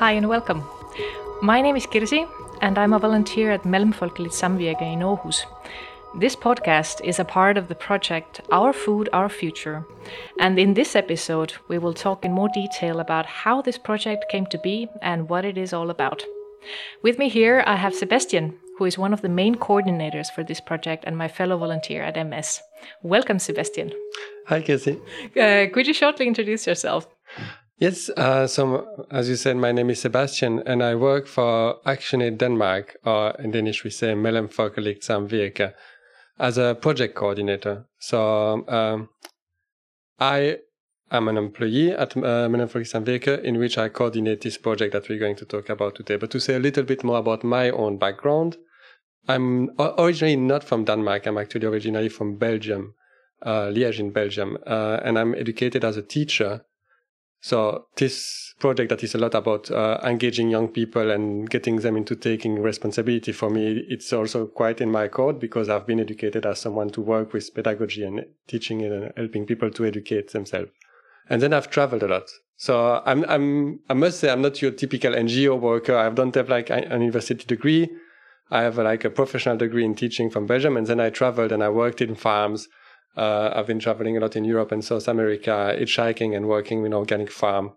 Hi and welcome. My name is Kirsi, and I'm a volunteer at Mellemfolkeligt Samvirke in Aarhus. This podcast is a part of the project Our Food, Our Future. And in this episode, we will talk in more detail about how this project came to be and what it is all about. With me here, I have Sebastien, who is one of the main coordinators for this project and my fellow volunteer at MS. Welcome, Sebastien. Hi, Kirsi. Uh, could you shortly introduce yourself? Yes, uh, so as you said, my name is Sebastien, and I work for Action Aid Denmark, or in Danish we say Mellemfolkeligt Samvirke, as a project coordinator. So um, I am an employee at uh, Mellemfolkeligt Samvirke, in which I coordinate this project that we're going to talk about today. But to say a little bit more about my own background, I'm originally not from Denmark. I'm actually originally from Belgium, uh, Liège in Belgium, uh, and I'm educated as a teacher. So this project that is a lot about uh, engaging young people and getting them into taking responsibility for me, it's also quite in my code because I've been educated as someone to work with pedagogy and teaching and helping people to educate themselves. And then I've traveled a lot. So I'm, I'm, I must say I'm not your typical NGO worker. I don't have like an university degree. I have like a professional degree in teaching from Belgium, and then I traveled and I worked in farms. Uh, I've been traveling a lot in Europe and South America, hitchhiking and working in organic farm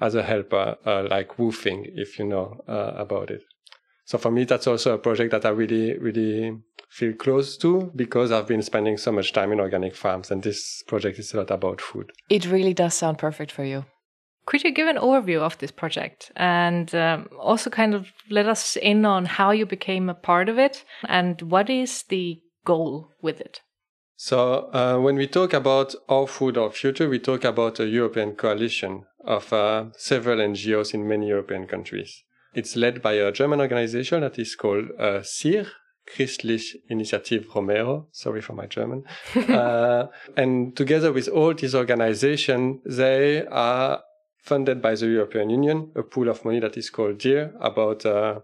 as a helper, uh, like WWOOFing, if you know uh, about it. So for me, that's also a project that I really, really feel close to because I've been spending so much time in organic farms, and this project is a lot about food. It really does sound perfect for you. Could you give an overview of this project and um, also kind of let us in on how you became a part of it and what is the goal with it? So, uh, when we talk about Our Food, Our Future, we talk about a European coalition of uh, several NGOs in many European countries. It's led by a German organization that is called uh, CIR, Christlich Initiative Romero. Sorry for my German. uh, and together with all these organizations, they are funded by the European Union, a pool of money that is called DEAR about uh,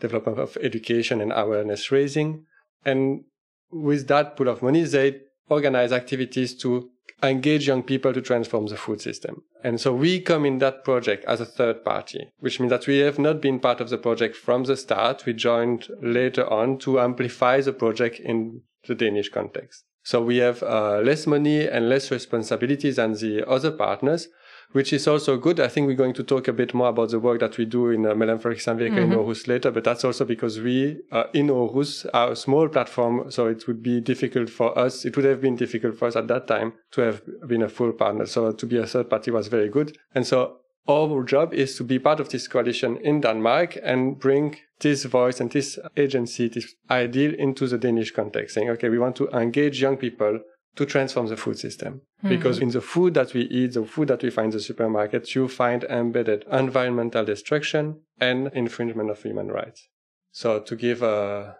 development of education and awareness raising. And with that pool of money, they organize activities to engage young people to transform the food system. And so we come in that project as a third party, which means that we have not been part of the project from the start. We joined later on to amplify the project in the Danish context. So we have uh, less money and less responsibilities than the other partners, which is also good. I think we're going to talk a bit more about the work that we do in uh, Mellemfolkeligt Samvirke mm-hmm. in Aarhus later, but that's also because we uh, in Aarhus are a small platform, so it would be difficult for us. It would have been difficult for us at that time to have been a full partner. So to be a third party was very good. And so our job is to be part of this coalition in Denmark and bring this voice and this agency, this ideal into the Danish context, saying, okay, we want to engage young people to transform the food system. Mm-hmm. Because in the food that we eat, the food that we find in the supermarkets, you find embedded environmental destruction and infringement of human rights. So to give a,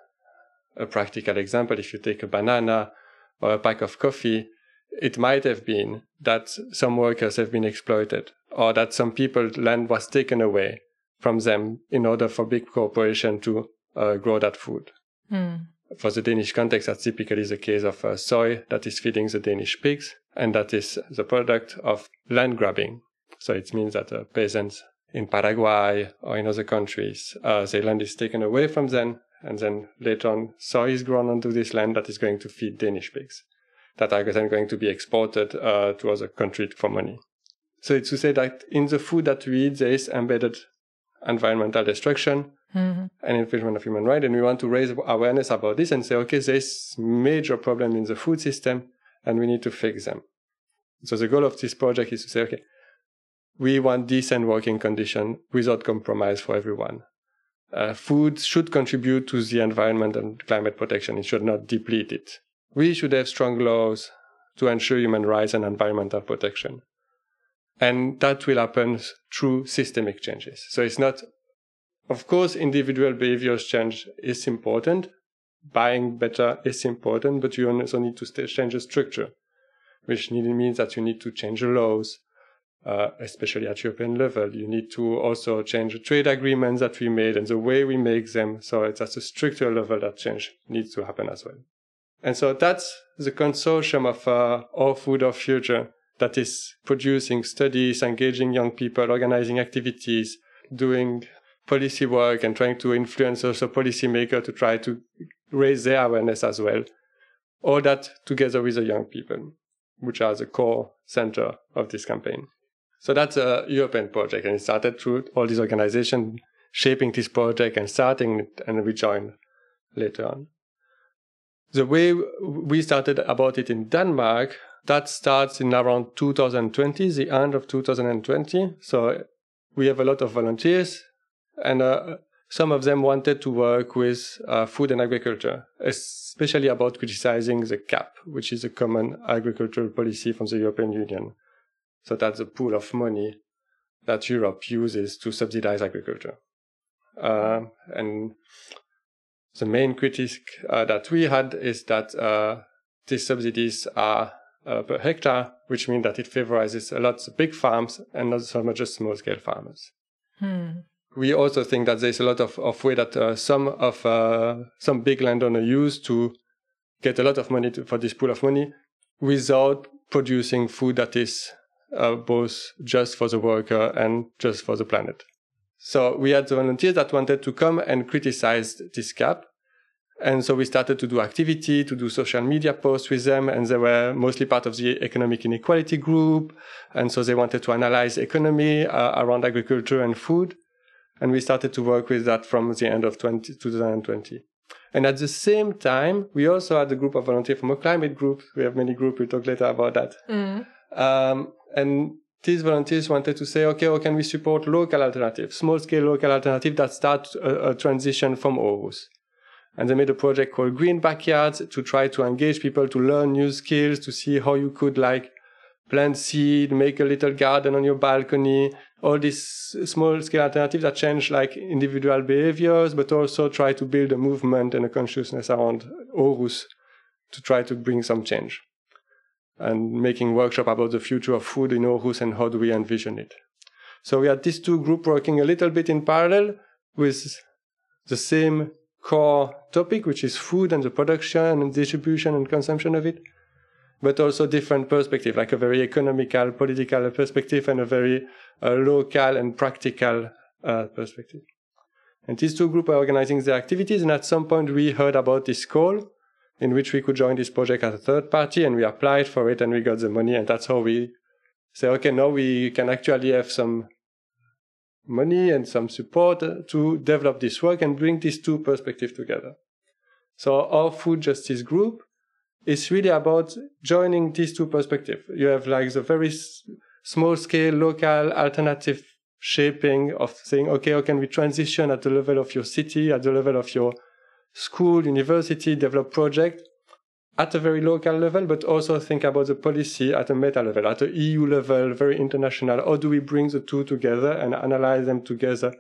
a practical example, if you take a banana or a pack of coffee, it might have been that some workers have been exploited or that some people land was taken away from them in order for big corporation to uh, grow that food. Mm for the Danish context, that's typically the case of uh, soy that is feeding the Danish pigs, and that is the product of land grabbing. So it means that uh, peasants in Paraguay or in other countries, uh, the land is taken away from them, and then later on, soy is grown onto this land that is going to feed Danish pigs, that are then going to be exported uh, to other countries for money. So it's to say that in the food that we eat, there is embedded environmental destruction, mm-hmm. and infringement of human rights. And we want to raise awareness about this and say, okay, there's major problem in the food system and we need to fix them. So the goal of this project is to say, okay, we want decent working condition without compromise for everyone. Uh, food should contribute to the environment and climate protection. It should not deplete it. We should have strong laws to ensure human rights and environmental protection. And that will happen through systemic changes. So it's not of course, individual behaviors change is important. Buying better is important, but you also need to change the structure, which means that you need to change the laws, uh, especially at European level. You need to also change the trade agreements that we made and the way we make them. So it's at the structural level that change needs to happen as well. And so that's the consortium of uh, Our Food, Our Future that is producing studies, engaging young people, organizing activities, doing policy work and trying to influence also policymakers to try to raise their awareness as well. All that together with the young people, which are the core center of this campaign. So that's a European project, and it started through all these organizations shaping this project and starting it, and we joined later on. The way we started about it in Denmark, that starts in around 2020, the end of 2020. So we have a lot of volunteers, and uh, some of them wanted to work with uh, food and agriculture, especially about criticizing the CAP, which is a common agricultural policy from the European Union. So that's a pool of money that Europe uses to subsidize agriculture. Uh, and the main critique uh, that we had is that uh, these subsidies are uh, per hectare, which means that it favorizes a lot of big farms and not so much just small scale farmers. Hmm. We also think that there's a lot of, of way that uh, some of uh, some big landowners use to get a lot of money to, for this pool of money without producing food that is uh, both just for the worker and just for the planet. So we had the volunteers that wanted to come and criticize this cap. And so we started to do activity, to do social media posts with them, and they were mostly part of the economic inequality group. And so they wanted to analyze economy uh, around agriculture and food. And we started to work with that from the end of 20, 2020. And at the same time, we also had a group of volunteers from a climate group. We have many groups. We'll talk later about that. Mm. Um, and these volunteers wanted to say, okay, how can we support local alternatives, small scale local alternatives that start a, a transition from Aarhus? And they made a project called Green Backyards to try to engage people to learn new skills, to see how you could like plant seed, make a little garden on your balcony, all these small scale alternatives that change like individual behaviors, but also try to build a movement and a consciousness around Aarhus to try to bring some change and making workshop about the future of food in Aarhus and how do we envision it. So we had these two groups working a little bit in parallel with the same core topic, which is food and the production and distribution and consumption of it, but also different perspective, like a very economical, political perspective and a very uh, local and practical uh, perspective. And these two groups are organizing their activities, and at some point we heard about this call, in which we could join this project as a third party and we applied for it and we got the money and that's how we say okay now we can actually have some money and some support to develop this work and bring these two perspectives together so our food justice group is really about joining these two perspectives you have like the very small scale local alternative shaping of saying okay how can we transition at the level of your city at the level of your school, university develop project at a very local level, but also think about the policy at a meta level, at the EU level, very international. How do we bring the two together and analyze them together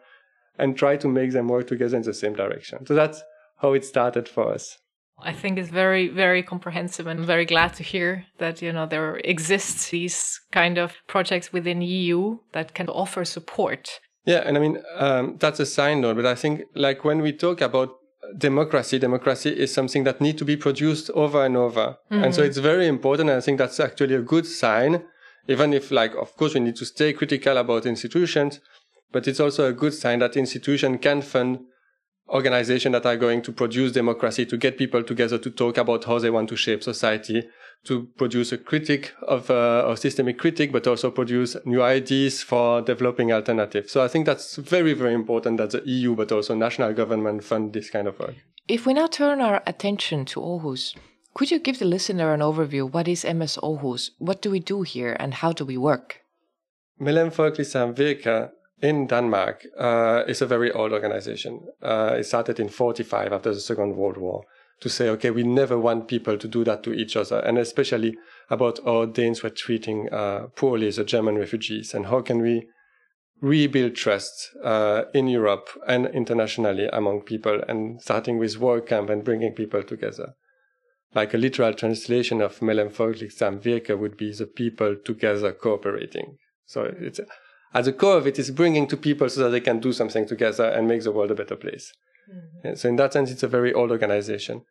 and try to make them work together in the same direction? So that's how it started for us. I think it's very, very comprehensive and I'm very glad to hear that, you know, there exists these kind of projects within EU that can offer support. Yeah, and I mean, um, that's a side note, but I think like when we talk about democracy democracy is something that need to be produced over and over mm-hmm. and so it's very important and i think that's actually a good sign even if like of course we need to stay critical about institutions but it's also a good sign that institution can fund organizations that are going to produce democracy to get people together to talk about how they want to shape society to produce a critic of uh, a systemic critic, but also produce new ideas for developing alternatives. So I think that's very, very important that the EU, but also national government fund this kind of work. If we now turn our attention to Aarhus, could you give the listener an overview? What is MS Aarhus? What do we do here and how do we work? Mellemfolkeligt Samvirke in Denmark uh, a very old organization. Uh, it started in 45 after the Second World War to say, okay, we never want people to do that to each other, and especially about how Danes were treating uh, poorly the German refugees, and how can we rebuild trust uh, in Europe and internationally among people, and starting with work camp and bringing people together. Like a literal translation of Mellemfolkeligt Samvirke would be the people together cooperating. So it's at the core of it is bringing to people so that they can do something together and make the world a better place. Mm-hmm. So in that sense, it's a very old organization.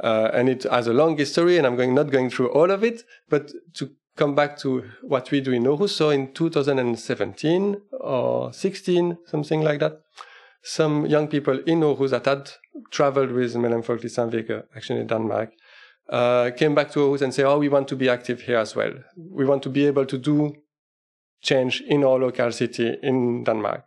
Uh, and it has a long history, and I'm going not going through all of it, but to come back to what we do in Aarhus. So in 2017 or 16, something like that, some young people in Aarhus that had traveled with Mellemfolkeligt Samvirke, actually in Denmark, uh, came back to Aarhus and say, oh, we want to be active here as well. We want to be able to do change in our local city in Denmark.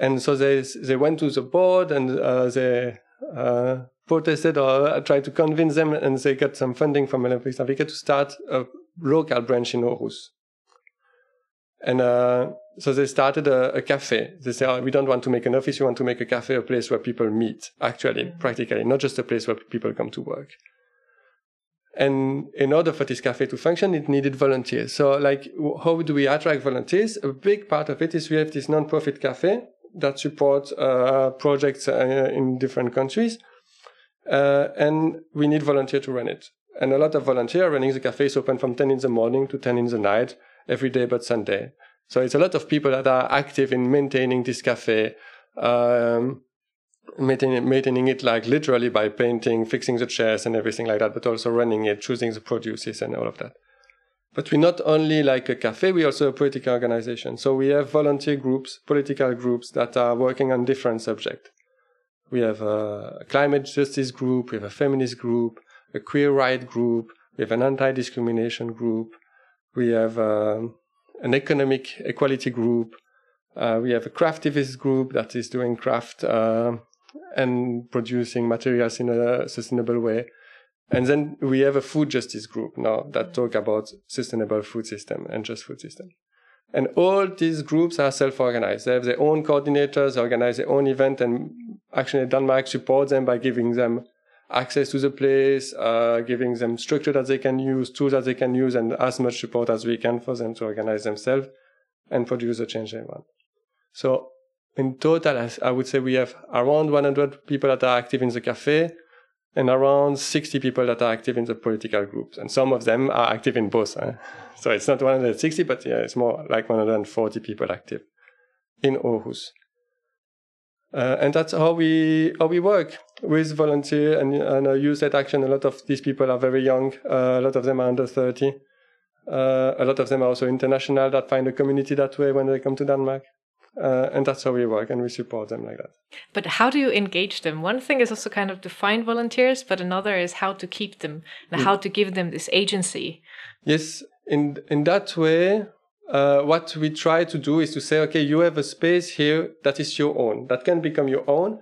And so they, they went to the board and uh, they uh, protested or tried to convince them and they got some funding from Mellemfolkeligt Samvirke to start a local branch in Aarhus. And uh, so they started a, a cafe. They said, oh, we don't want to make an office, we want to make a cafe, a place where people meet, actually, mm-hmm. practically, not just a place where people come to work. And in order for this cafe to function, it needed volunteers. So, like, how do we attract volunteers? A big part of it is we have this non-profit cafe that supports uh, projects uh, in different countries. Uh, and we need volunteers to run it. And a lot of volunteers are running the cafe is open from 10 in the morning to 10 in the night, every day but Sunday. So it's a lot of people that are active in maintaining this cafe, um, maintaining, maintaining it like literally by painting, fixing the chairs and everything like that, but also running it, choosing the produces and all of that. But we're not only like a cafe, we're also a political organization. So we have volunteer groups, political groups that are working on different subjects. We have a climate justice group, we have a feminist group, a queer right group, we have an anti-discrimination group, we have um, an economic equality group. Uh, we have a craftivist group that is doing craft uh, and producing materials in a sustainable way. And then we have a food justice group now that talk about sustainable food system and just food system. And all these groups are self-organized. They have their own coordinators, they organize their own event, and ActionAid Denmark supports them by giving them access to the place, uh, giving them structure that they can use, tools that they can use, and as much support as we can for them to organize themselves and produce the change they want. So in total, I would say we have around 100 people that are active in the cafe and around 60 people that are active in the political groups. And some of them are active in both. Huh? So it's not 160, but yeah, it's more like 140 people active in Aarhus. Uh, and that's how we how we work with volunteer and, and uh, youth led action. A lot of these people are very young. Uh, a lot of them are under 30. Uh, a lot of them are also international that find a community that way when they come to Denmark. Uh, and that's how we work and we support them like that. But how do you engage them? One thing is also kind of to find volunteers, but another is how to keep them and mm. how to give them this agency. Yes, in in that way, uh, what we try to do is to say, okay, you have a space here that is your own, that can become your own,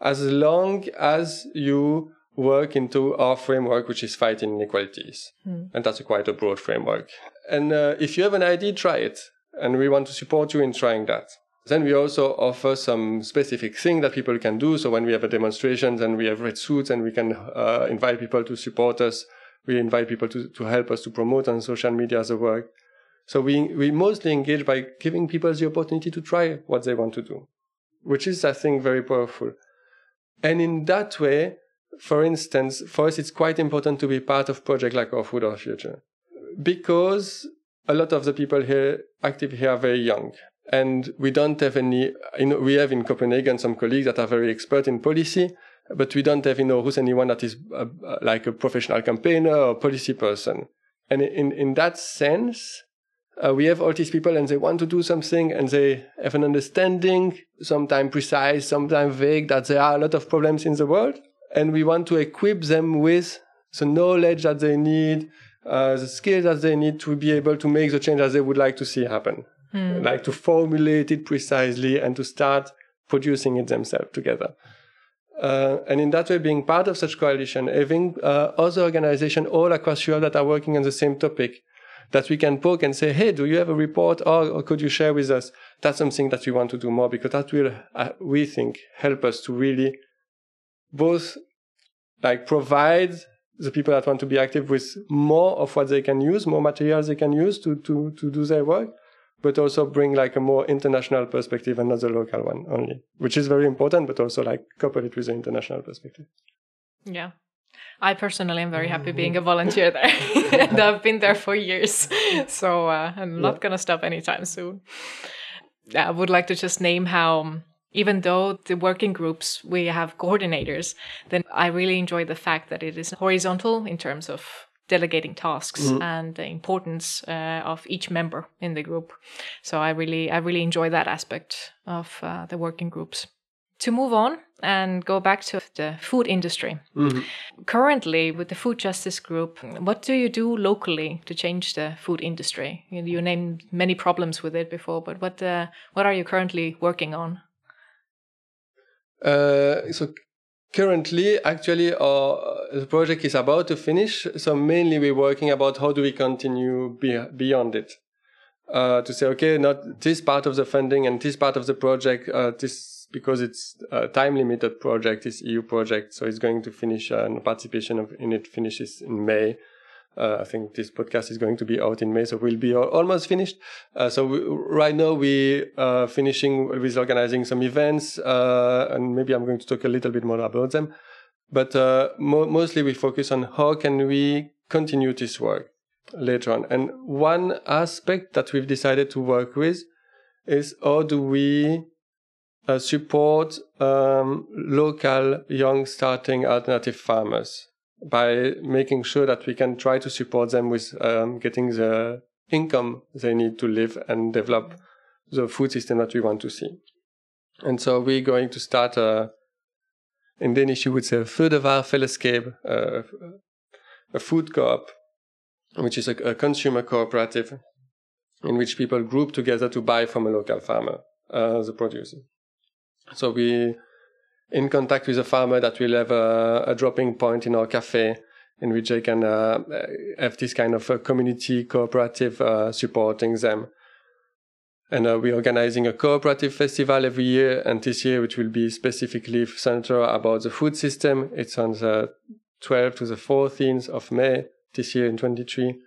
as long as you work into our framework, which is fighting inequalities. Mm. And that's a quite a broad framework. And uh, if you have an idea, try it. And we want to support you in trying that. Then we also offer some specific thing that people can do. So when we have a demonstration, then we have red suits and we can uh, invite people to support us. We invite people to, to help us to promote on social media the work. So we, we mostly engage by giving people the opportunity to try what they want to do, which is, I think, very powerful. And in that way, for instance, for us, it's quite important to be part of projects like Our Food, Our Future, because a lot of the people here active here are very young. And we don't have any, you know, we have in Copenhagen some colleagues that are very expert in policy, but we don't have in Aarhus anyone that is a, a, like a professional campaigner or policy person. And in, in that sense, uh, we have all these people and they want to do something and they have an understanding, sometimes precise, sometimes vague, that there are a lot of problems in the world. And we want to equip them with the knowledge that they need, uh, the skills that they need to be able to make the change that they would like to see happen. Mm. Like to formulate it precisely and to start producing it themselves together. Uh, and in that way, being part of such coalition, having uh, other organizations all across Europe that are working on the same topic, that we can poke and say, hey, do you have a report or, or could you share with us? That's something that we want to do more because that will, uh, we think, help us to really both like provide the people that want to be active with more of what they can use, more materials they can use to, to, to do their work, but also bring like a more international perspective and not the local one only, which is very important, but also like couple it with the international perspective. Yeah. I personally am very happy being a volunteer there. and I've been there for years. So uh, I'm not yeah. going to stop anytime soon. I would like to just name how, even though the working groups, we have coordinators, then I really enjoy the fact that it is horizontal in terms of delegating tasks mm-hmm. and the importance uh, of each member in the group. So I really I really enjoy that aspect of uh, the working groups. To move on and go back to the food industry. Mm-hmm. Currently, with the Food Justice Group, what do you do locally to change the food industry? You, you named many problems with it before, but what uh, what are you currently working on? Uh, so currently actually our uh, the project is about to finish so mainly we're working about how do we continue be, beyond it. Uh, to say okay not this part of the funding and this part of the project uh, this because it's a time limited project this eu project so it's going to finish uh, and participation of, in it finishes in may uh, I think this podcast is going to be out in May, so we'll be almost finished. Uh, so we, right now we are uh, finishing with organizing some events, uh, and maybe I'm going to talk a little bit more about them. But uh, mo- mostly we focus on how can we continue this work later on. And one aspect that we've decided to work with is how do we uh, support um, local young starting alternative farmers by making sure that we can try to support them with um, getting the income they need to live and develop the food system that we want to see. And so we're going to start a, in Danish you would say, fødevarefællesskab, uh, a food co-op, which is a, a, consumer cooperative in which people group together to buy from a local farmer, uh, the produce. So we in contact with a farmer that will have a, a dropping point in our cafe in which they can uh, have this kind of community cooperative uh, supporting them. And uh, we're organizing a cooperative festival every year, and this year, which will be specifically centered about the food system, it's on the 12th to the 14th of May this year in 23.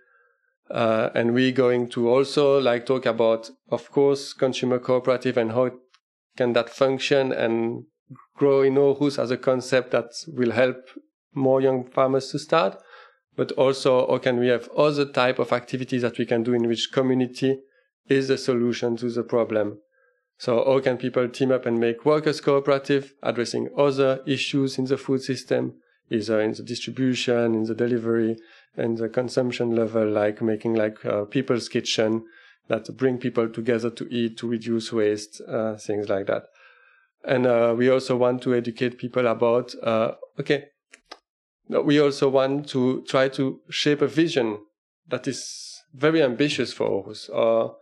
Uh, and we're going to also like talk about, of course, consumer cooperative and how can that function and grow in Aarhus as a concept that will help more young farmers to start, but also how can we have other type of activities that we can do in which community is the solution to the problem. So how can people team up and make workers cooperative, addressing other issues in the food system, either in the distribution, in the delivery, and the consumption level, like making like uh, people's kitchen that bring people together to eat, to reduce waste, uh, things like that. And uh, we also want to educate people about, uh, okay, we also want to try to shape a vision that is very ambitious for Aarhus, or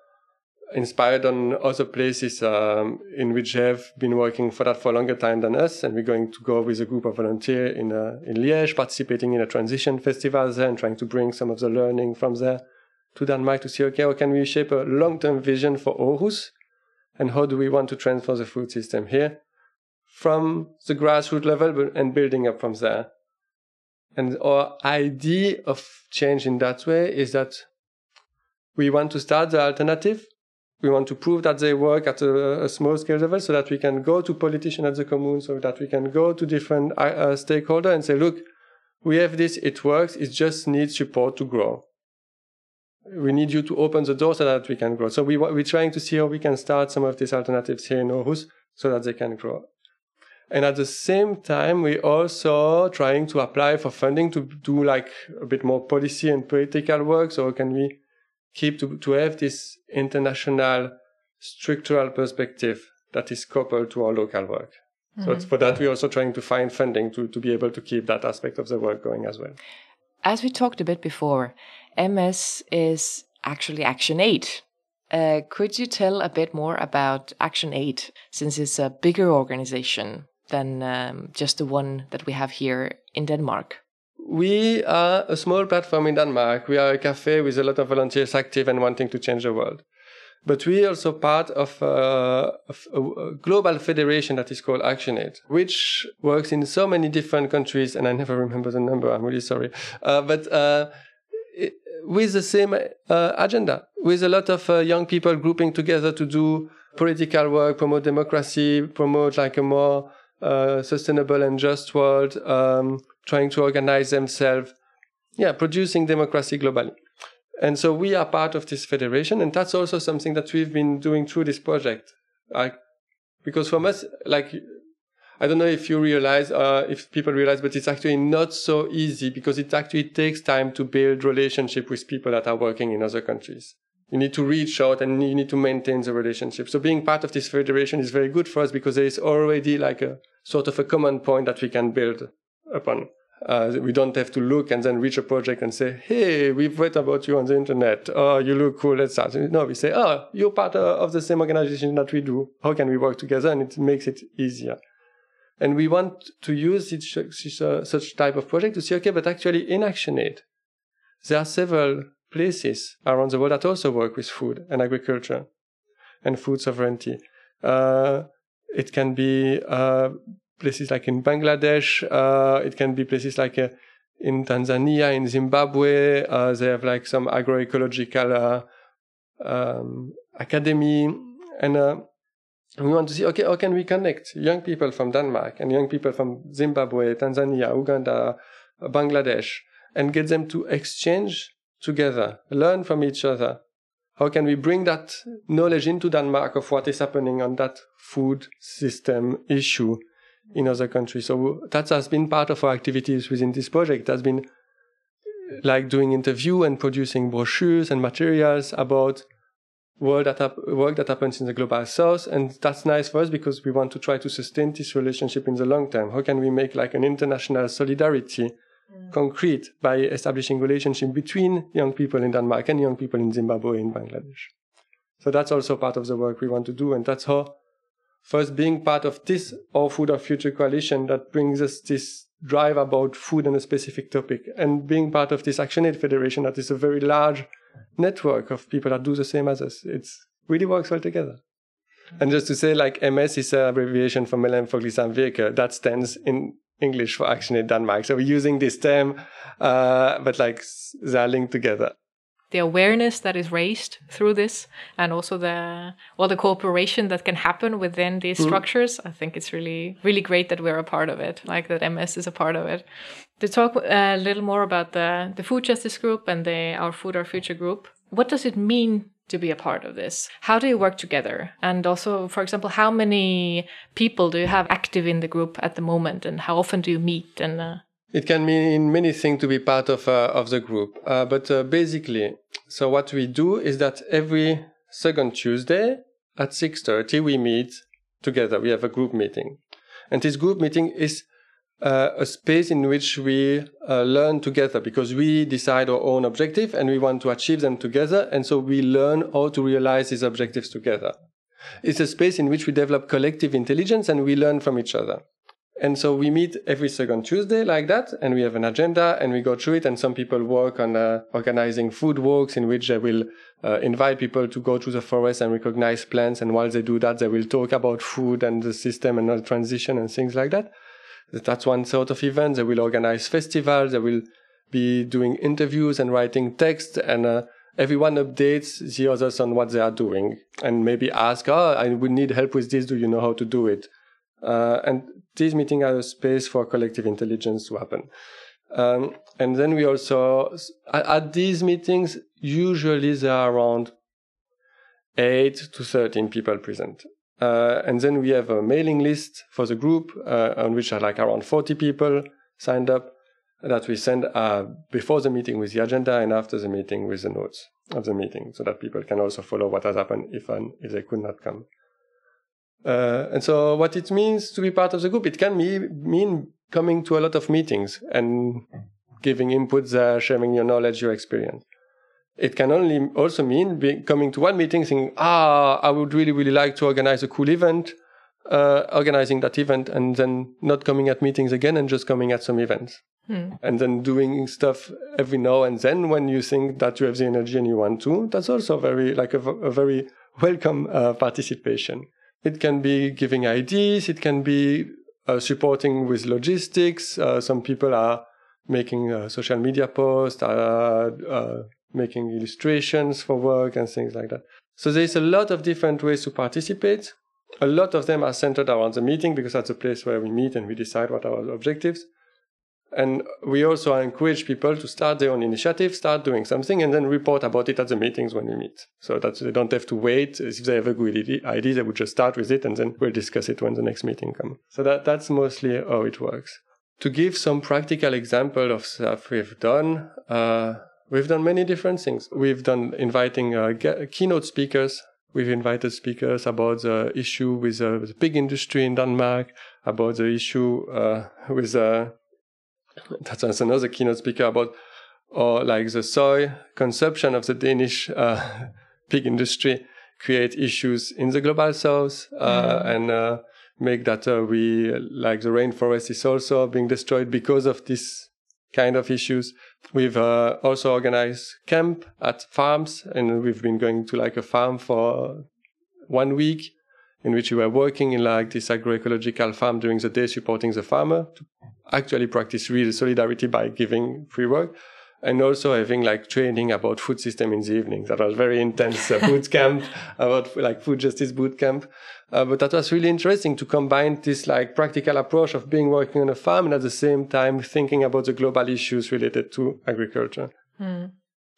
inspired on other places um, in which have been working for that for a longer time than us. And we're going to go with a group of volunteers in, uh, in Liège, participating in a transition festival there and trying to bring some of the learning from there to Denmark to see, okay, how can we shape a long-term vision for Aarhus and how do we want to transfer the food system here from the grassroots level and building up from there. And our idea of change in that way is that we want to start the alternative. We want to prove that they work at a, a small scale level so that we can go to politicians at the commune, so that we can go to different uh, stakeholders and say, look, we have this, it works, it just needs support to grow we need you to open the door so that we can grow. So we, we're trying to see how we can start some of these alternatives here in Aarhus so that they can grow. And at the same time, we're also trying to apply for funding to do like a bit more policy and political work. So can we keep to, to have this international structural perspective that is coupled to our local work? Mm-hmm. So for that, we're also trying to find funding to, to be able to keep that aspect of the work going as well. As we talked a bit before, MS is actually Action Aid. Uh, could you tell a bit more about Action Aid, since it's a bigger organization than um, just the one that we have here in Denmark? We are a small platform in Denmark. We are a cafe with a lot of volunteers active and wanting to change the world. But we are also part of, uh, of a global federation that is called ActionAid, which works in so many different countries, and I never remember the number. I'm really sorry. Uh, but uh, with the same uh, agenda, with a lot of uh, young people grouping together to do political work, promote democracy, promote like a more uh, sustainable and just world, um, trying to organize themselves, yeah, producing democracy globally. And so we are part of this federation, and that's also something that we've been doing through this project. Like, because for us, like, I don't know if you realize, uh, if people realize, but it's actually not so easy because it actually takes time to build relationship with people that are working in other countries. You need to reach out and you need to maintain the relationship. So being part of this federation is very good for us because there is already like a sort of a common point that we can build upon. Uh, we don't have to look and then reach a project and say, "Hey, we've read about you on the internet. Oh, you look cool. Let's start." No, we say, "Oh, you're part of the same organization that we do. How can we work together?" And it makes it easier. And we want to use such, uh, such type of project to see, okay, but actually in ActionAid, there are several places around the world that also work with food and agriculture and food sovereignty. Uh, it can be uh, places like in Bangladesh. Uh, it can be places like uh, in Tanzania, in Zimbabwe. Uh, they have like some agroecological um, academy, and we want to see okay, how can we connect young people from Denmark and young people from Zimbabwe, Tanzania, Uganda, Bangladesh, and get them to exchange together, learn from each other. How can we bring that knowledge into Denmark of what is happening on that food system issue in other countries. So that has been part of our activities within this project. Has been like doing interview and producing brochures and materials about work that, hap- work that happens in the global south. And that's nice for us because we want to try to sustain this relationship in the long term. How can we make like an international solidarity mm. concrete by establishing relationship between young people in Denmark and young people in Zimbabwe and Bangladesh? So that's also part of the work we want to do. And that's how first being part of this Our Food Our Future coalition that brings us this drive about food and a specific topic and being part of this action aid Federation that is a very large network of people that do the same as us. It really works well together. And just to say, like MS is an abbreviation for Mellemfolkeligt Samvirke. That stands in English for ActionAid Denmark. So we're using this term, uh, but like they're linked together the awareness that is raised through this and also the well the cooperation that can happen within these mm. structures i think it's really really great that we're a part of it like that ms is a part of it. To talk a little more about the the food justice group and the our food our future group what does it mean to be a part of this? How do you work together? And also for example how many people do you have active in the group at the moment and how often do you meet and uh, it can mean many things to be part of uh, of the group, uh, but uh, basically, so what we do is that every second Tuesday at six thirty we meet together. We have a group meeting, and this group meeting is uh, a space in which we uh, learn together because we decide our own objective and we want to achieve them together, and so we learn how to realize these objectives together. It's a space in which we develop collective intelligence and we learn from each other. And so we meet every second Tuesday like that, and we have an agenda and we go through it. And some people work on uh, organizing food walks in which they will uh, invite people to go to the forest and recognize plants. And while they do that, they will talk about food and the system and the transition and things like that. That's one sort of event. They will organize festivals. They will be doing interviews and writing text and uh, everyone updates the others on what they are doing and maybe ask, oh, I would need help with this. Do you know how to do it? Uh, and these meetings are a space for collective intelligence to happen. Um, and then we also, at, these meetings, usually there are around 8 to 13 people present. Uh, and then we have a mailing list for the group, uh, on which are like around 40 people signed up that we send uh, before the meeting with the agenda and after the meeting with the notes of the meeting so that people can also follow what has happened if, if they could not come. Uh, and so what it means to be part of the group, it can be, mean coming to a lot of meetings and giving inputs there, sharing your knowledge, your experience. It can only also mean be, coming to one meeting saying, ah, I would really, really like to organize a cool event, uh, organizing that event and then not coming at meetings again and just coming at some events. Hmm. And then doing stuff every now and then when you think that you have the energy and you want to. That's also very, like a, a very welcome uh, participation. It can be giving ideas. It can be uh, supporting with logistics. Uh, some people are making uh, social media posts, are uh, making illustrations for work and things like that. So there's a lot of different ways to participate. A lot of them are centered around the meeting because that's a place where we meet and we decide what our objectives. And we also encourage people to start their own initiative, start doing something, and then report about it at the meetings when we meet. So that they don't have to wait. If they have a good idea, they would just start with it, and then we'll discuss it when the next meeting comes. So that, that's mostly how it works. To give some practical example of stuff we've done, uh, we've done many different things. We've done inviting uh, keynote speakers We've invited speakers about the issue with uh, the pig industry in Denmark, about the issue uh, with uh, that's another keynote speaker about or like the soy consumption of the Danish uh, pig industry create issues in the global south uh, mm. and uh, make that uh, we like the rainforest is also being destroyed because of this kind of issues. We've uh, also organized camp at farms and we've been going to like a farm for one week in which we were working in like this agroecological farm during the day supporting the farmer to actually practice real solidarity by giving free work and also having like training about food system in the evening. That was very intense uh, boot camp about like food justice boot camp. Uh, but that was really interesting to combine this like practical approach of being working on a farm and at the same time thinking about the global issues related to agriculture. Mm.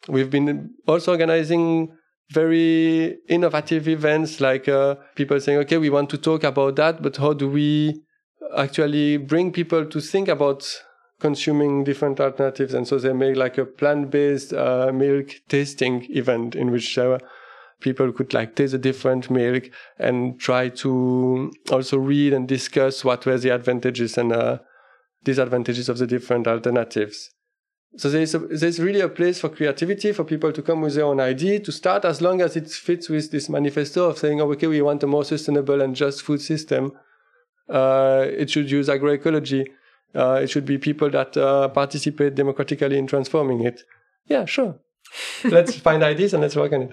We've been also organizing very innovative events like uh, people saying, okay, we want to talk about that, but how do we actually bring people to think about consuming different alternatives. And so they made like a plant-based uh, milk tasting event in which uh, people could like taste a different milk and try to also read and discuss what were the advantages and uh, disadvantages of the different alternatives. So there's, a, there's really a place for creativity, for people to come with their own idea, to start as long as it fits with this manifesto of saying, oh, okay, we want a more sustainable and just food system. Uh, it should use agroecology uh, it should be people that uh, participate democratically in transforming it. Yeah, sure. let's find ideas and let's work on it.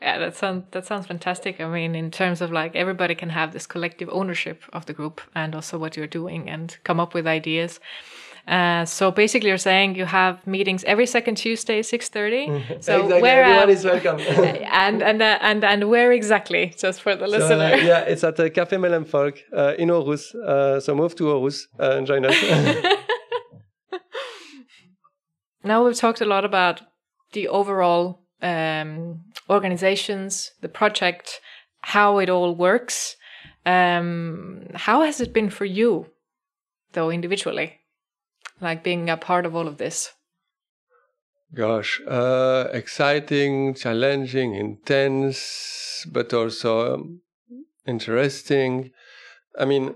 Yeah, that sounds that sounds fantastic. I mean, in terms of like everybody can have this collective ownership of the group and also what you're doing and come up with ideas. Uh, so basically, you're saying you have meetings every second Tuesday, six thirty. So exactly. where everyone is welcome. and and uh, and and where exactly? Just for the so, listener. Uh, yeah, it's at the Café Mellemfolk uh, in Aarhus. Uh, so move to Aarhus and join us. now we've talked a lot about the overall um, organizations, the project, how it all works. Um, how has it been for you, though individually? Like being a part of all of this? Gosh, uh, exciting, challenging, intense, but also um, interesting. I mean,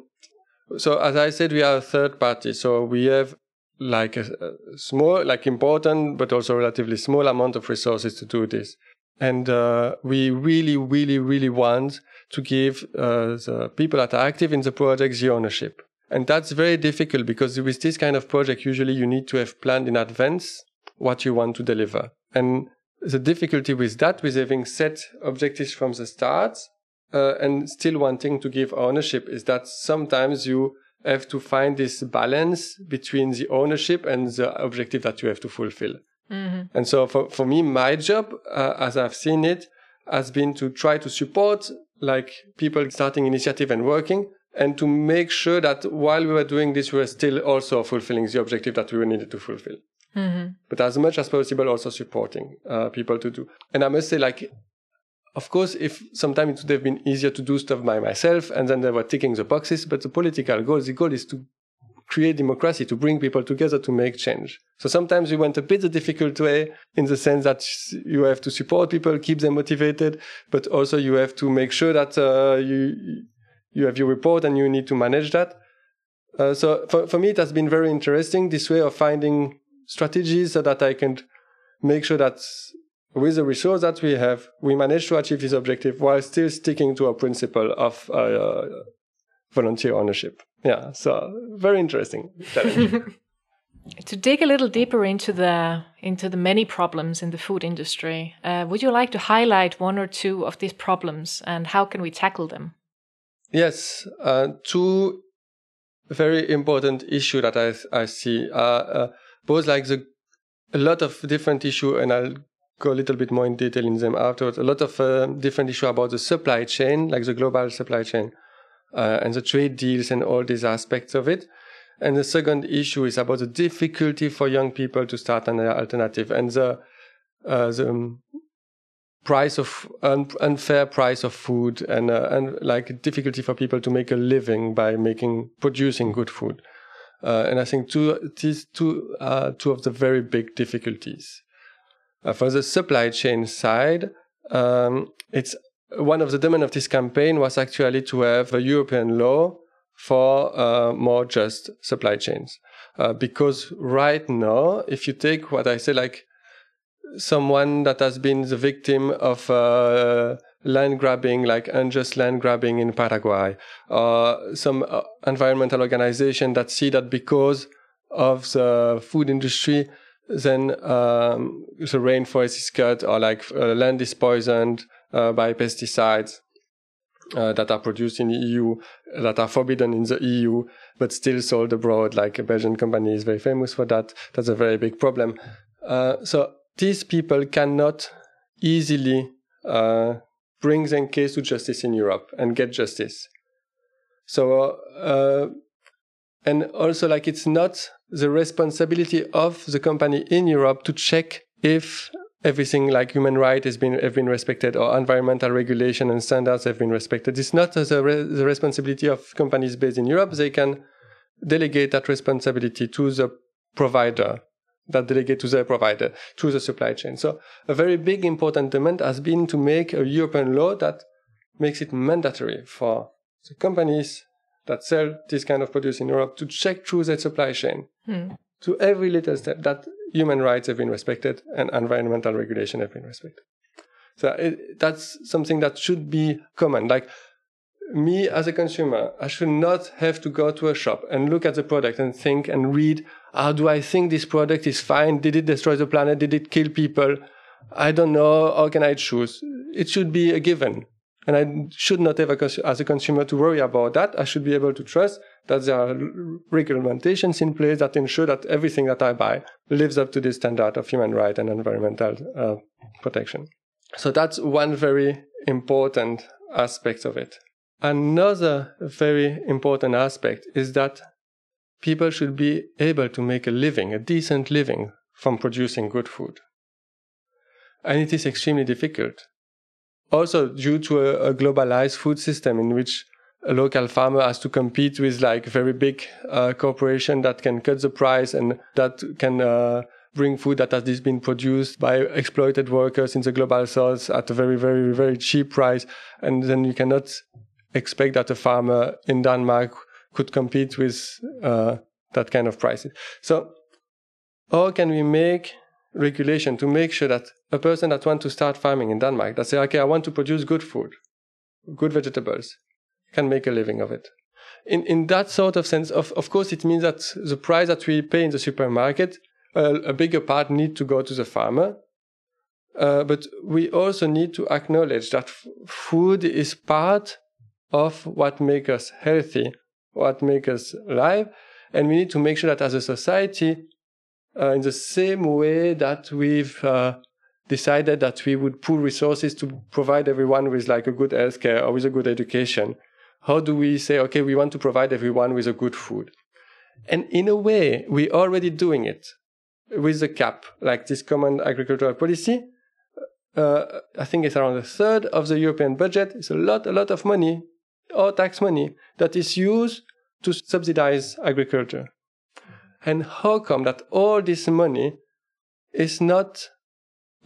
so as I said, we are a third party, so we have like a, a small, like important, but also relatively small amount of resources to do this. And uh, we really, really, really want to give uh, the people that are active in the project the ownership. And that's very difficult because with this kind of project, usually you need to have planned in advance what you want to deliver. And the difficulty with that, with having set objectives from the start uh, and still wanting to give ownership, is that sometimes you have to find this balance between the ownership and the objective that you have to fulfill. Mm-hmm. And so for, for me, my job, uh, as I've seen it, has been to try to support like people starting initiative and working, and to make sure that while we were doing this, we were still also fulfilling the objective that we needed to fulfill. Mm-hmm. But as much as possible, also supporting uh, people to do. And I must say, like, of course, if sometimes it would have been easier to do stuff by myself, and then they were ticking the boxes. But the political goal, the goal is to create democracy, to bring people together to make change. So sometimes we went a bit the difficult way in the sense that you have to support people, keep them motivated, but also you have to make sure that uh, you you have your report and you need to manage that. Uh, so for, for me, it has been very interesting this way of finding strategies so that I can make sure that with the resource that we have, we manage to achieve this objective while still sticking to our principle of uh, volunteer ownership. Yeah, so very interesting to dig a little deeper into the into the many problems in the food industry, uh, would you like to highlight one or two of these problems and how can we tackle them? Yes, uh, two very important issue that I I see are uh, both like the a lot of different issue, and I'll go a little bit more in detail in them afterwards. A lot of uh, different issue about the supply chain, like the global supply chain, uh, and the trade deals and all these aspects of it. And the second issue is about the difficulty for young people to start an alternative and the, uh, the price of un- unfair price of food and, uh, and like difficulty for people to make a living by making, producing good food. Uh, and I think two, these two are two of the very big difficulties. Uh, for the supply chain side, um, it's one of the demands of this campaign was actually to have a European law for uh, more just supply chains. Uh, because right now, if you take what I say, like someone that has been the victim of uh, land grabbing, like unjust land grabbing in Paraguay, or some uh, environmental organization that see that because of the food industry, then um, the rainforest is cut or like uh, land is poisoned uh, by pesticides uh, that are produced in the EU, that are forbidden in the EU, but still sold abroad. Like a Belgian company is very famous for that. That's a very big problem. Uh, so these people cannot easily uh, bring their case to justice in Europe and get justice. So, uh, and also like it's not the responsibility of the company in Europe to check if everything like human rights has been have been respected or environmental regulation and standards have been respected. It's not the, re- the responsibility of companies based in Europe. They can delegate that responsibility to the provider, that delegate to the provider, to the supply chain. So a very big important demand has been to make a European law that makes it mandatory for the companies that sell this kind of produce in Europe to check through their supply chain hmm. to every little step that human rights have been respected and environmental regulation have been respected. So it, that's something that should be common. Like me as a consumer, I should not have to go to a shop and look at the product and think and read, how do I think this product is fine? Did it destroy the planet? Did it kill people? I don't know. How can I choose? It should be a given. And I should not have, a, as a consumer, to worry about that. I should be able to trust that there are regulations in place that ensure that everything that I buy lives up to the standard of human rights and environmental uh, protection. So that's one very important aspect of it. Another very important aspect is that people should be able to make a living, a decent living from producing good food. And it is extremely difficult also due to a, a, globalized food system in which a local farmer has to compete with like very big uh, corporation that can cut the price and that can uh, bring food that has been produced by exploited workers in the global south at a very very very cheap price and then you cannot expect that a farmer in denmark could compete with uh, that kind of prices so how can we make regulation to make sure that a person that wants to start farming in Denmark, that say, okay, I want to produce good food, good vegetables, can make a living of it. In, in that sort of sense, of, of course, it means that the price that we pay in the supermarket, uh, a bigger part need to go to the farmer. Uh, but we also need to acknowledge that food is part of what makes us healthy, what makes us live. And we need to make sure that as a society, uh, in the same way that we've uh, decided that we would pool resources to provide everyone with like a good healthcare or with a good education. How do we say, okay, we want to provide everyone with a good food? And in a way, we're already doing it with the CAP, like this common agricultural policy. Uh, I think it's around a third of the European budget. It's a lot, a lot of money, or tax money, that is used to subsidize agriculture. And how come that all this money is not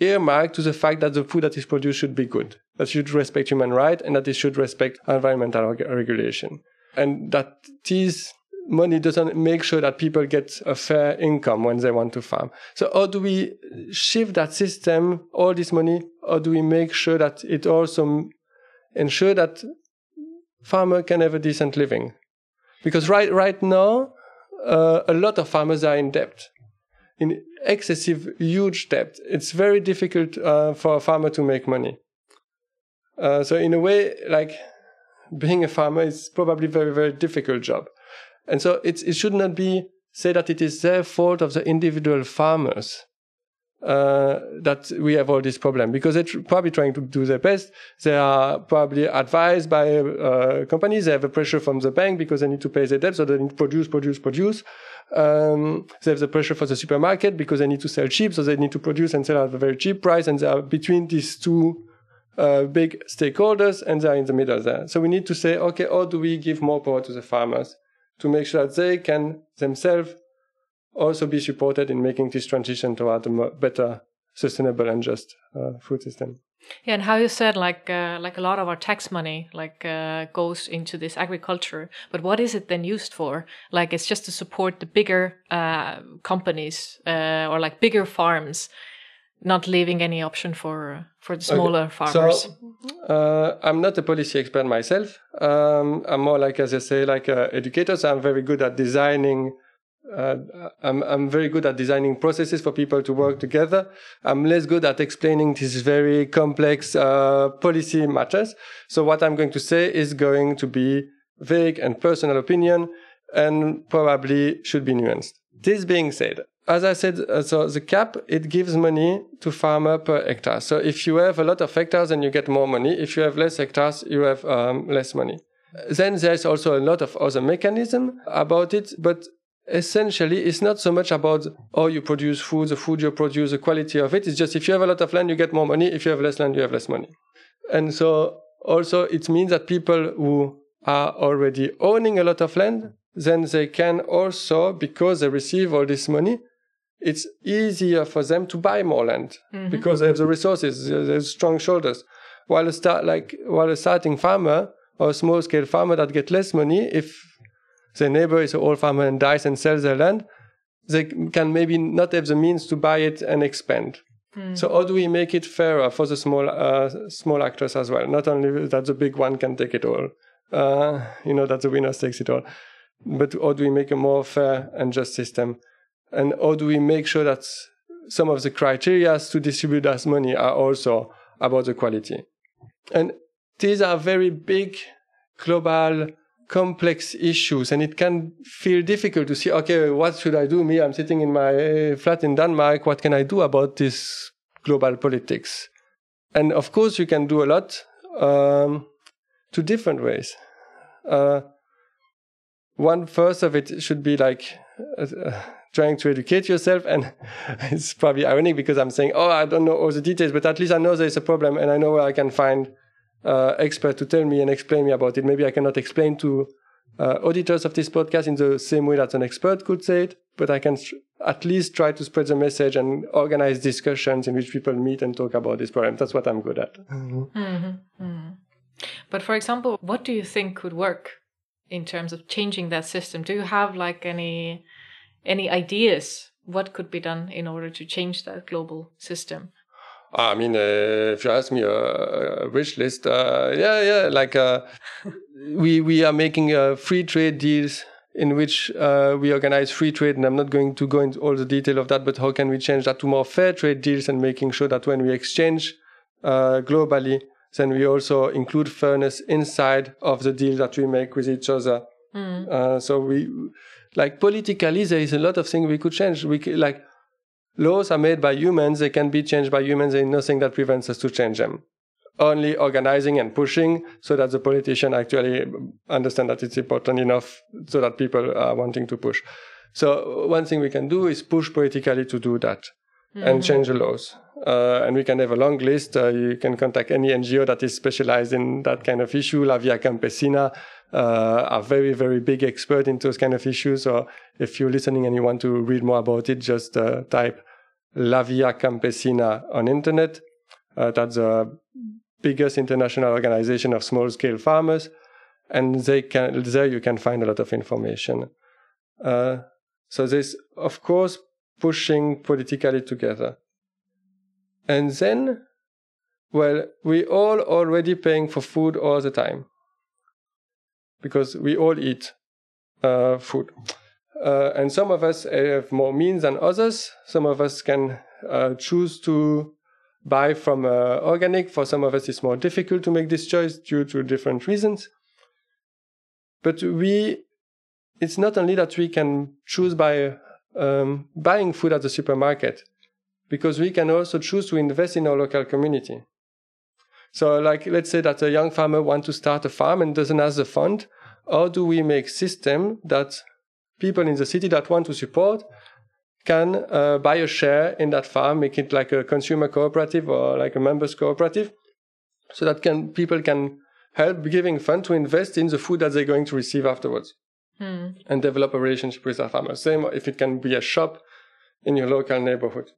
earmarked to the fact that the food that is produced should be good, that should respect human rights, and that it should respect environmental regulation, and that this money doesn't make sure that people get a fair income when they want to farm. So how do we shift that system, all this money, how do we make sure that it also ensure that farmer can have a decent living? Because right, right now, uh, a lot of farmers are in debt, in excessive, huge debt. It's very difficult uh, for a farmer to make money. Uh, so in a way, like being a farmer is probably a very, very difficult job. And so it, it should not be said that it is their fault of the individual farmers uh, that we have all this problem because they're tr- probably trying to do their best. They are probably advised by uh, companies. They have a pressure from the bank because they need to pay their debt, so they need to produce, produce, produce. Um, they have the pressure for the supermarket because they need to sell cheap, so they need to produce and sell at a very cheap price. And they are between these two uh, big stakeholders, and they're in the middle there. So we need to say, okay, how do we give more power to the farmers to make sure that they can themselves also be supported in making this transition toward a better, sustainable, and just uh, food system. Yeah, and how you said, like, uh, like a lot of our tax money, like, uh, goes into this agriculture. But what is it then used for? Like, it's just to support the bigger uh, companies uh, or like bigger farms, not leaving any option for for the smaller okay. farmers. So, uh, I'm not a policy expert myself. Um, I'm more like, as I say, like uh, educators. I'm very good at designing uh, I'm, I'm very good at designing processes for people to work together. I'm less good at explaining these very complex uh, policy matters. So what I'm going to say is going to be vague and personal opinion and probably should be nuanced. This being said, as I said, uh, so the cap, it gives money to farmer per hectare. So if you have a lot of hectares, and you get more money. If you have less hectares, you have um, less money. Then there's also a lot of other mechanism about it, but essentially it's not so much about how you produce food, the food you produce, the quality of it. It's just if you have a lot of land, you get more money. If you have less land, you have less money. And so also it means that people who are already owning a lot of land, then they can also, because they receive all this money, it's easier for them to buy more land mm-hmm. because they have the resources, they have strong shoulders. While a start like while a starting farmer or a small scale farmer that get less money, if their neighbor is an old farmer and dies and sells their land, they can maybe not have the means to buy it and expand. Mm. So how do we make it fairer for the small uh, small actors as well? Not only that the big one can take it all, uh, you know that the winner takes it all, but how do we make a more fair and just system? And how do we make sure that some of the criteria to distribute that money are also about the quality? And these are very big global complex issues and it can feel difficult to see okay what should i do? Me i'm sitting in my uh, flat in denmark. What can i do about this global politics? And of course you can do a lot um, to different ways. Uh, one first of it should be like uh, trying to educate yourself and it's probably ironic because i'm saying oh i don't know all the details but at least i know there's a problem and i know where i can find uh, expert to tell me and explain me about it. Maybe I cannot explain to uh, auditors of this podcast in the same way that an expert could say it, but I can at least try to spread the message and organize discussions in which people meet and talk about this problem. That's what I'm good at. Mm-hmm. Mm-hmm. Mm-hmm. But for example, what do you think could work in terms of changing that system? Do you have like any any ideas what could be done in order to change that global system? I mean, uh, if you ask me a, a wish list, uh, yeah, yeah, like uh, we we are making uh, free trade deals in which uh, we organize free trade, and I'm not going to go into all the detail of that, but how can we change that to more fair trade deals and making sure that when we exchange uh, globally, then we also include fairness inside of the deal that we make with each other. Mm. so we, like politically, there is a lot of things we could change. We like Laws are made by humans, they can be changed by humans, there is nothing that prevents us to change them. Only organizing and pushing so that the politician actually understand that it's important enough so that people are wanting to push. So one thing we can do is push politically to do that mm-hmm. and change the laws. Uh, and we can have a long list. Uh, you can contact any NGO that is specialized in that kind of issue. La Via Campesina uh, are very, very big expert in those kind of issues. So if you're listening and you want to read more about it, just uh, type La Via Campesina on internet. Uh, that's the biggest international organization of small scale farmers. And they can, there you can find a lot of information. Uh, so this, of course, pushing politically together. And then, well, we all already paying for food all the time because we all eat uh, food. Uh, and some of us have more means than others. Some of us can uh, choose to buy from uh, organic. For some of us, it's more difficult to make this choice due to different reasons. But we, it's not only that we can choose by um, buying food at the supermarket, because we can also choose to invest in our local community. So, like, let's say that a young farmer wants to start a farm and doesn't have the fund. How do we make system that people in the city that want to support can uh, buy a share in that farm, make it like a consumer cooperative or like a members cooperative, so that can people can help giving fund to invest in the food that they're going to receive afterwards hmm. and develop a relationship with their farmer. Same if it can be a shop in your local neighborhood.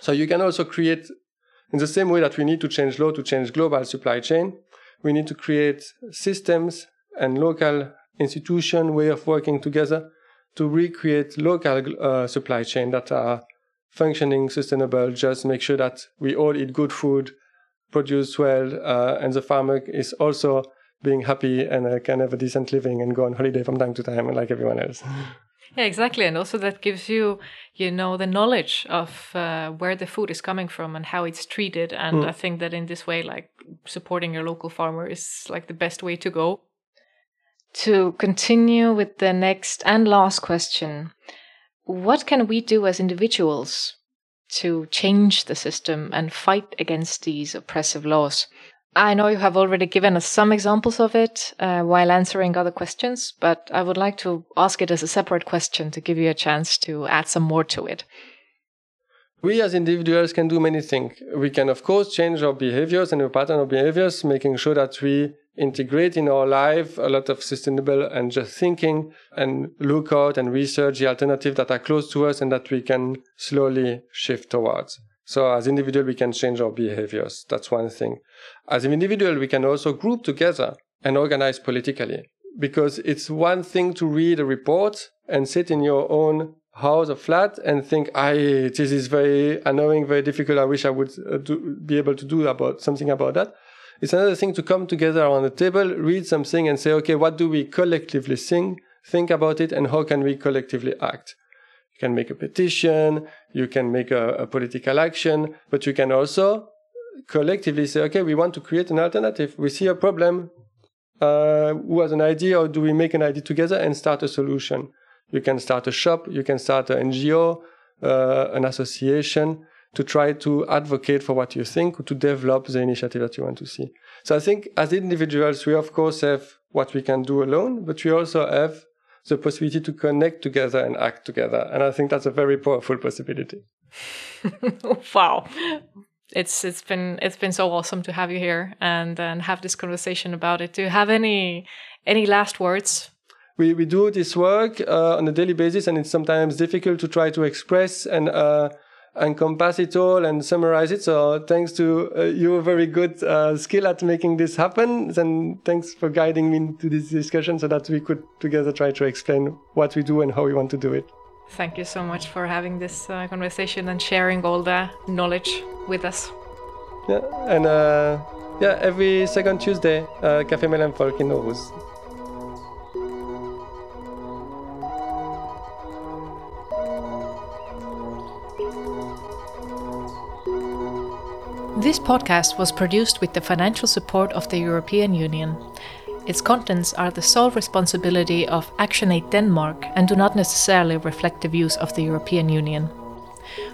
So you can also create in the same way that we need to change law to change global supply chain, we need to create systems and local institution way of working together to recreate local uh, supply chain that are functioning, sustainable, just make sure that we all eat good food, produce well, uh, and the farmer is also being happy and uh, can have a decent living and go on holiday from time to time like everyone else. Yeah, exactly, and also that gives you, you know, the knowledge of uh, where the food is coming from and how it's treated. And mm. I think that in this way, like supporting your local farmer is like the best way to go. To continue with the next and last question, what can we do as individuals to change the system and fight against these oppressive laws? I know you have already given us some examples of it uh, while answering other questions, but I would like to ask it as a separate question to give you a chance to add some more to it. We as individuals can do many things. We can, of course, change our behaviors and our pattern of behaviors, making sure that we integrate in our life a lot of sustainable and just thinking and look out and research the alternatives that are close to us and that we can slowly shift towards. So as individual, we can change our behaviors. That's one thing. As an individual, we can also group together and organize politically because it's one thing to read a report and sit in your own house or flat and think, I, this is very annoying, very difficult. I wish I would uh, do, be able to do about something about that. It's another thing to come together on the table, read something and say, okay, what do we collectively think, think about it and how can we collectively act? Can make a petition, you can make a, a political action, but you can also collectively say, okay, we want to create an alternative. We see a problem. Uh, who has an idea, or do we make an idea together and start a solution? You can start a shop, you can start an NGO, uh, an association to try to advocate for what you think, to develop the initiative that you want to see. So I think as individuals, we of course have what we can do alone, but we also have the possibility to connect together and act together. And I think that's a very powerful possibility. wow. It's it's been it's been so awesome to have you here and and have this conversation about it. Do you have any any last words? We we do this work uh, on a daily basis, and it's sometimes difficult to try to express and uh, encompass it all and summarize it. So thanks to uh, your very good uh, skill at making this happen. And thanks for guiding me into this discussion so that we could together try to explain what we do and how we want to do it. Thank you so much for having this uh, conversation and sharing all the knowledge with us. Yeah, and uh, yeah, every second Tuesday, uh, Café Mellemfolk in Aarhus. This podcast was produced with the financial support of the European Union. Its contents are the sole responsibility of ActionAid Denmark and do not necessarily reflect the views of the European Union.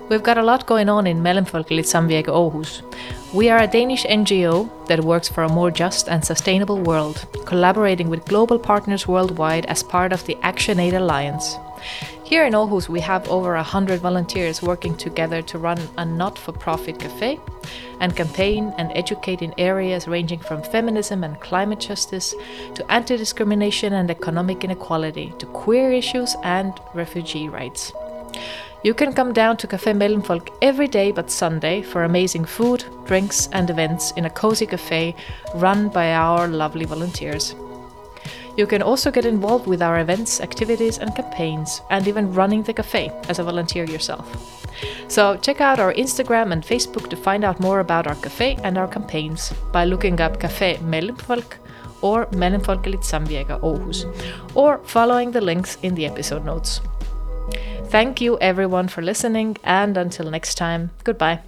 We've got a lot going on in Mellemfolkeligt Samvirke Aarhus. We are a Danish NGO that works for a more just and sustainable world, collaborating with global partners worldwide as part of the ActionAid Alliance. Here in Aarhus, we have over 100 volunteers working together to run a not for profit cafe and campaign and educate in areas ranging from feminism and climate justice to anti discrimination and economic inequality to queer issues and refugee rights. You can come down to Café Mellemfolk every day but Sunday for amazing food, drinks, and events in a cozy cafe run by our lovely volunteers. You can also get involved with our events, activities, and campaigns, and even running the cafe as a volunteer yourself. So check out our Instagram and Facebook to find out more about our cafe and our campaigns by looking up Café Mellemfolk or Mellemfolkeligt Samvirke Aarhus, or following the links in the episode notes. Thank you everyone for listening, and until next time, goodbye.